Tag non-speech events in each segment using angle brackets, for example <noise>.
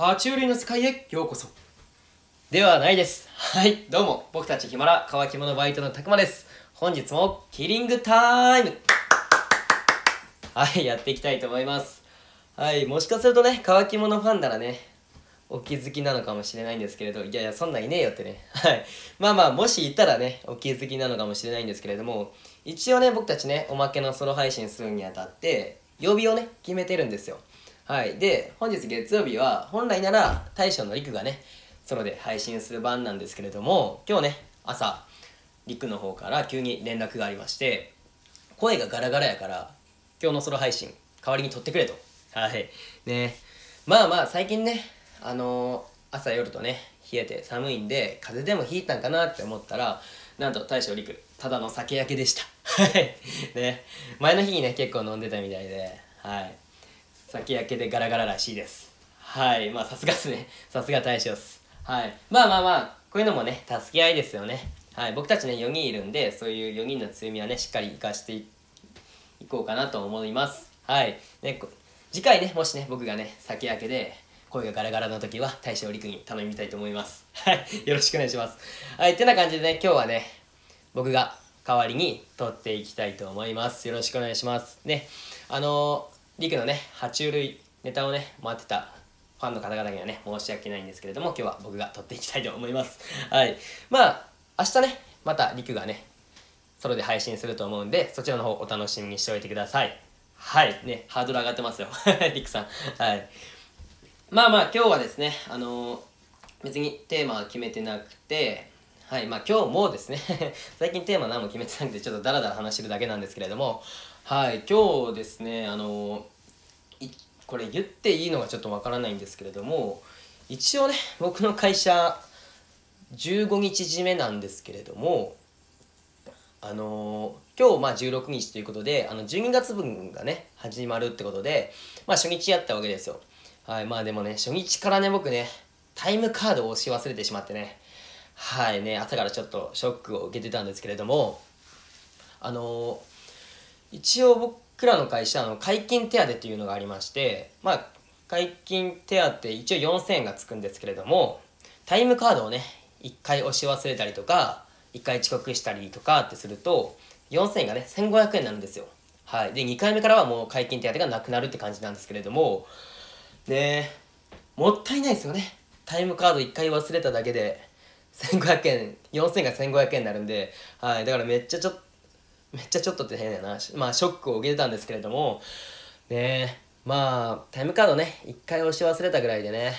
爬虫類の使いへようこそ。ではないです。はい。どうも。僕たちヒマラ乾き物バイトのたくまです。本日もキリングタイム。はい。やっていきたいと思います。はい。もしかするとね乾き物ファンならねお気づきなのかもしれないんですけれどいやいやそんなんいねえよってね。はい。まあまあもしいたらねお気づきなのかもしれないんですけれども一応ね僕たちねおまけのソロ配信するにあたって曜日をね決めてるんですよ。はい。で本日月曜日は本来なら大将のりくがねソロで配信する番なんですけれども今日ね朝りくの方から急に連絡がありまして声がガラガラやから今日のソロ配信代わりに撮ってくれと。はい。ね。まあまあ最近ねあのー、朝夜とね冷えて寒いんで風邪でもひいたんかなって思ったらなんと大将陸ただの酒焼けでした。はい。ね。前の日にね結構飲んでたみたいではい。酒焼けでガラガラらしいですはいまあさすがっすね <laughs> さすが大将っすはいまあまあまあこういうのもね助け合いですよねはい僕たちね4人いるんでそういう4人の強みはねしっかり生かしていこうかなと思いますはいね次回ねもしね僕がね酒焼けで声がガラガラの時は大将陸に頼みたいと思います。<laughs> はい。よろしくお願いします。はい。ってな感じでね、今日はね、僕が代わりに撮っていきたいと思います。よろしくお願いします。ね、あのー、陸のね、爬虫類ネタをね、待ってたファンの方々にはね、申し訳ないんですけれども、今日は僕が撮っていきたいと思います。はい。まあ、明日ね、また陸がね、ソロで配信すると思うんで、そちらの方お楽しみにしておいてください。はい。ね、ハードル上がってますよ。<laughs> 陸さん。はい。まあまあ今日はですね、あのー、別にテーマは決めてなくて、はい、まあ今日もですね <laughs> 最近テーマ何も決めてなくてちょっとダラダラ話してるだけなんですけれども、はい、今日ですね、あの、これ言っていいのがちょっとわからないんですけれども、一応ね、僕の会社、15日締めなんですけれども、あの、今日まあ16日ということで、あの12月分がね、始まるってことで、まあ初日やったわけですよ。はい、まあでもね、初日からね、僕ね、タイムカードを押し忘れてしまってね、はいね、朝からちょっとショックを受けてたんですけれども、あの、一応僕らの会社、の、解禁手当っていうのがありまして、まあ、解禁手当一応4000円がつくんですけれども、タイムカードをね、1回押し忘れたりとか、1回遅刻したりとかってすると、4000円がね、1500円になるんですよ。はい。で、2回目からはもう解禁手当がなくなるって感じなんですけれども、ねもったいないですよねタイムカード1回忘れただけで1500円4000円が1500円になるんで、はい、だからめっちゃちょっとめっちゃちょっとって変やな。まあショックを受けてたんですけれども。ねまあタイムカードね。1回押し忘れたぐらいでね。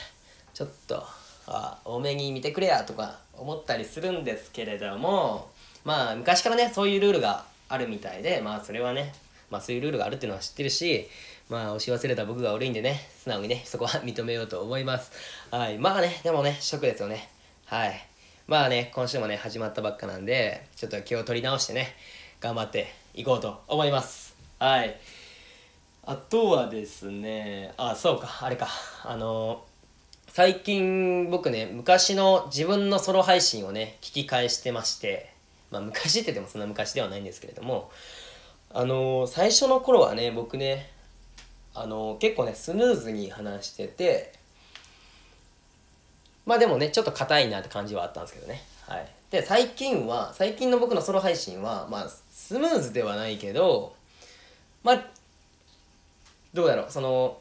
ちょっとあ多めに見てくれやとか思ったりするんですけれども。まあ昔からねそういうルールがあるみたいで。まあそれはね。まあそういうルールがあるっていうのは知ってるし。まあ押し忘れた僕が悪いんでね。素直にねそこは認めようと思います。はい。まあねでもねショックですよね。はい。まあね今週もね始まったばっかなんでちょっと気を取り直してね。頑張っていこうと思います。はい。あとはですねあそうかあれか。あの最近僕ね昔の自分のソロ配信をね聞き返してましてまあ昔って言ってもそんな昔ではないんですけれどもあの最初の頃はね僕ねあの結構ねスムーズに話しててまあでもねちょっと硬いなって感じはあったんですけどね。はい。で最近は最近の僕のソロ配信はまあスムーズではないけどまあどうだろう。その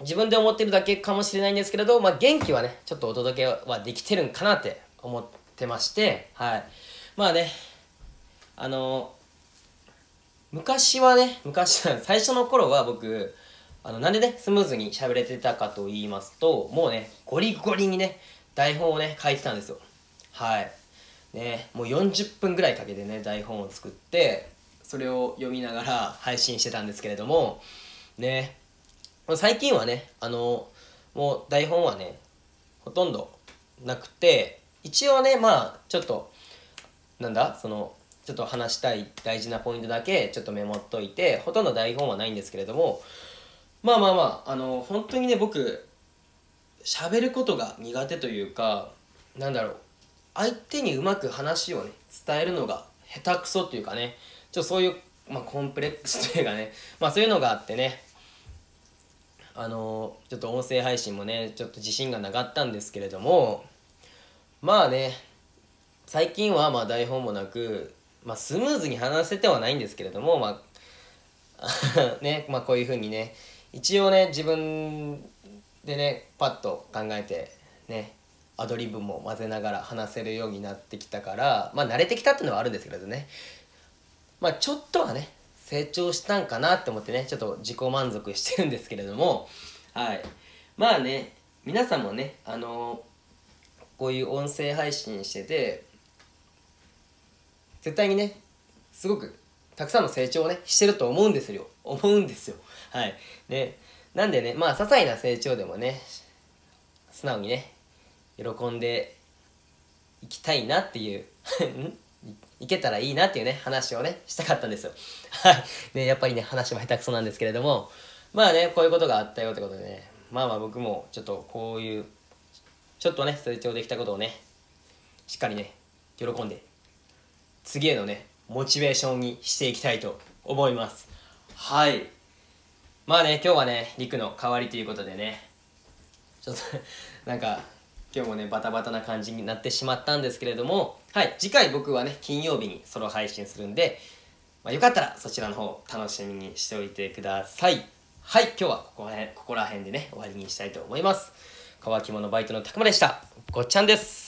自分で思ってるだけかもしれないんですけれど、まあ、元気はねちょっとお届けはできてるんかなって思ってましてはい。まあねあの昔はね昔は最初の頃は僕あのなんでねスムーズに喋れてたかと言いますともうねゴリゴリにね台本をね書いてたんですよ。はい。ねもう40分ぐらいかけてね台本を作ってそれを読みながら配信してたんですけれどもね最近はねあのもう台本はねほとんどなくて一応ねまあちょっとなんだそのちょっと話したい大事なポイントだけちょっとメモっといてほとんど台本はないんですけれどもまあまあまああの本当にね僕喋ることが苦手というかなんだろう相手にうまく話をね伝えるのが下手くそっていうかねちょっとそういう、まあ、コンプレックスというかね <laughs> まあそういうのがあってねあのちょっと音声配信もねちょっと自信がなかったんですけれどもまあね最近はまあ台本もなく、まあ、スムーズに話せてはないんですけれどもまあ <laughs> ねまあこういうふうにね一応ね自分でねパッと考えてねアドリブも混ぜながら話せるようになってきたからまあ慣れてきたっていうのはあるんですけどね。まあちょっとはね成長したんかなって思ってねちょっと自己満足してるんですけれども。はい。まあね皆さんもねあのこういう音声配信してて絶対にねすごくたくさんの成長をねしてると思うんですよ思うんですよはいねなんでねまあ些細な成長でもね素直にね喜んでいきたいなっていう <laughs> いけたらいいなっていうね、話をね、したかったんですよ。はい。ね、やっぱりね、話も下手くそなんですけれども、まあね、こういうことがあったよってことでね、まあまあ僕もちょっとこういう、ちょっとね、成長できたことをね、しっかりね、喜んで、次へのね、モチベーションにしていきたいと思います。はい。まあね、今日はね、陸の代わりということでね、ちょっと <laughs> なんか、今日もねバタバタな感じになってしまったんですけれども。はい次回僕はね金曜日にソロ配信するんで、まあ、よかったらそちらの方楽しみにしておいてください。はい今日はここら辺ここら辺でね終わりにしたいと思います。乾き物バイトのたくまでした。ごっちゃんです。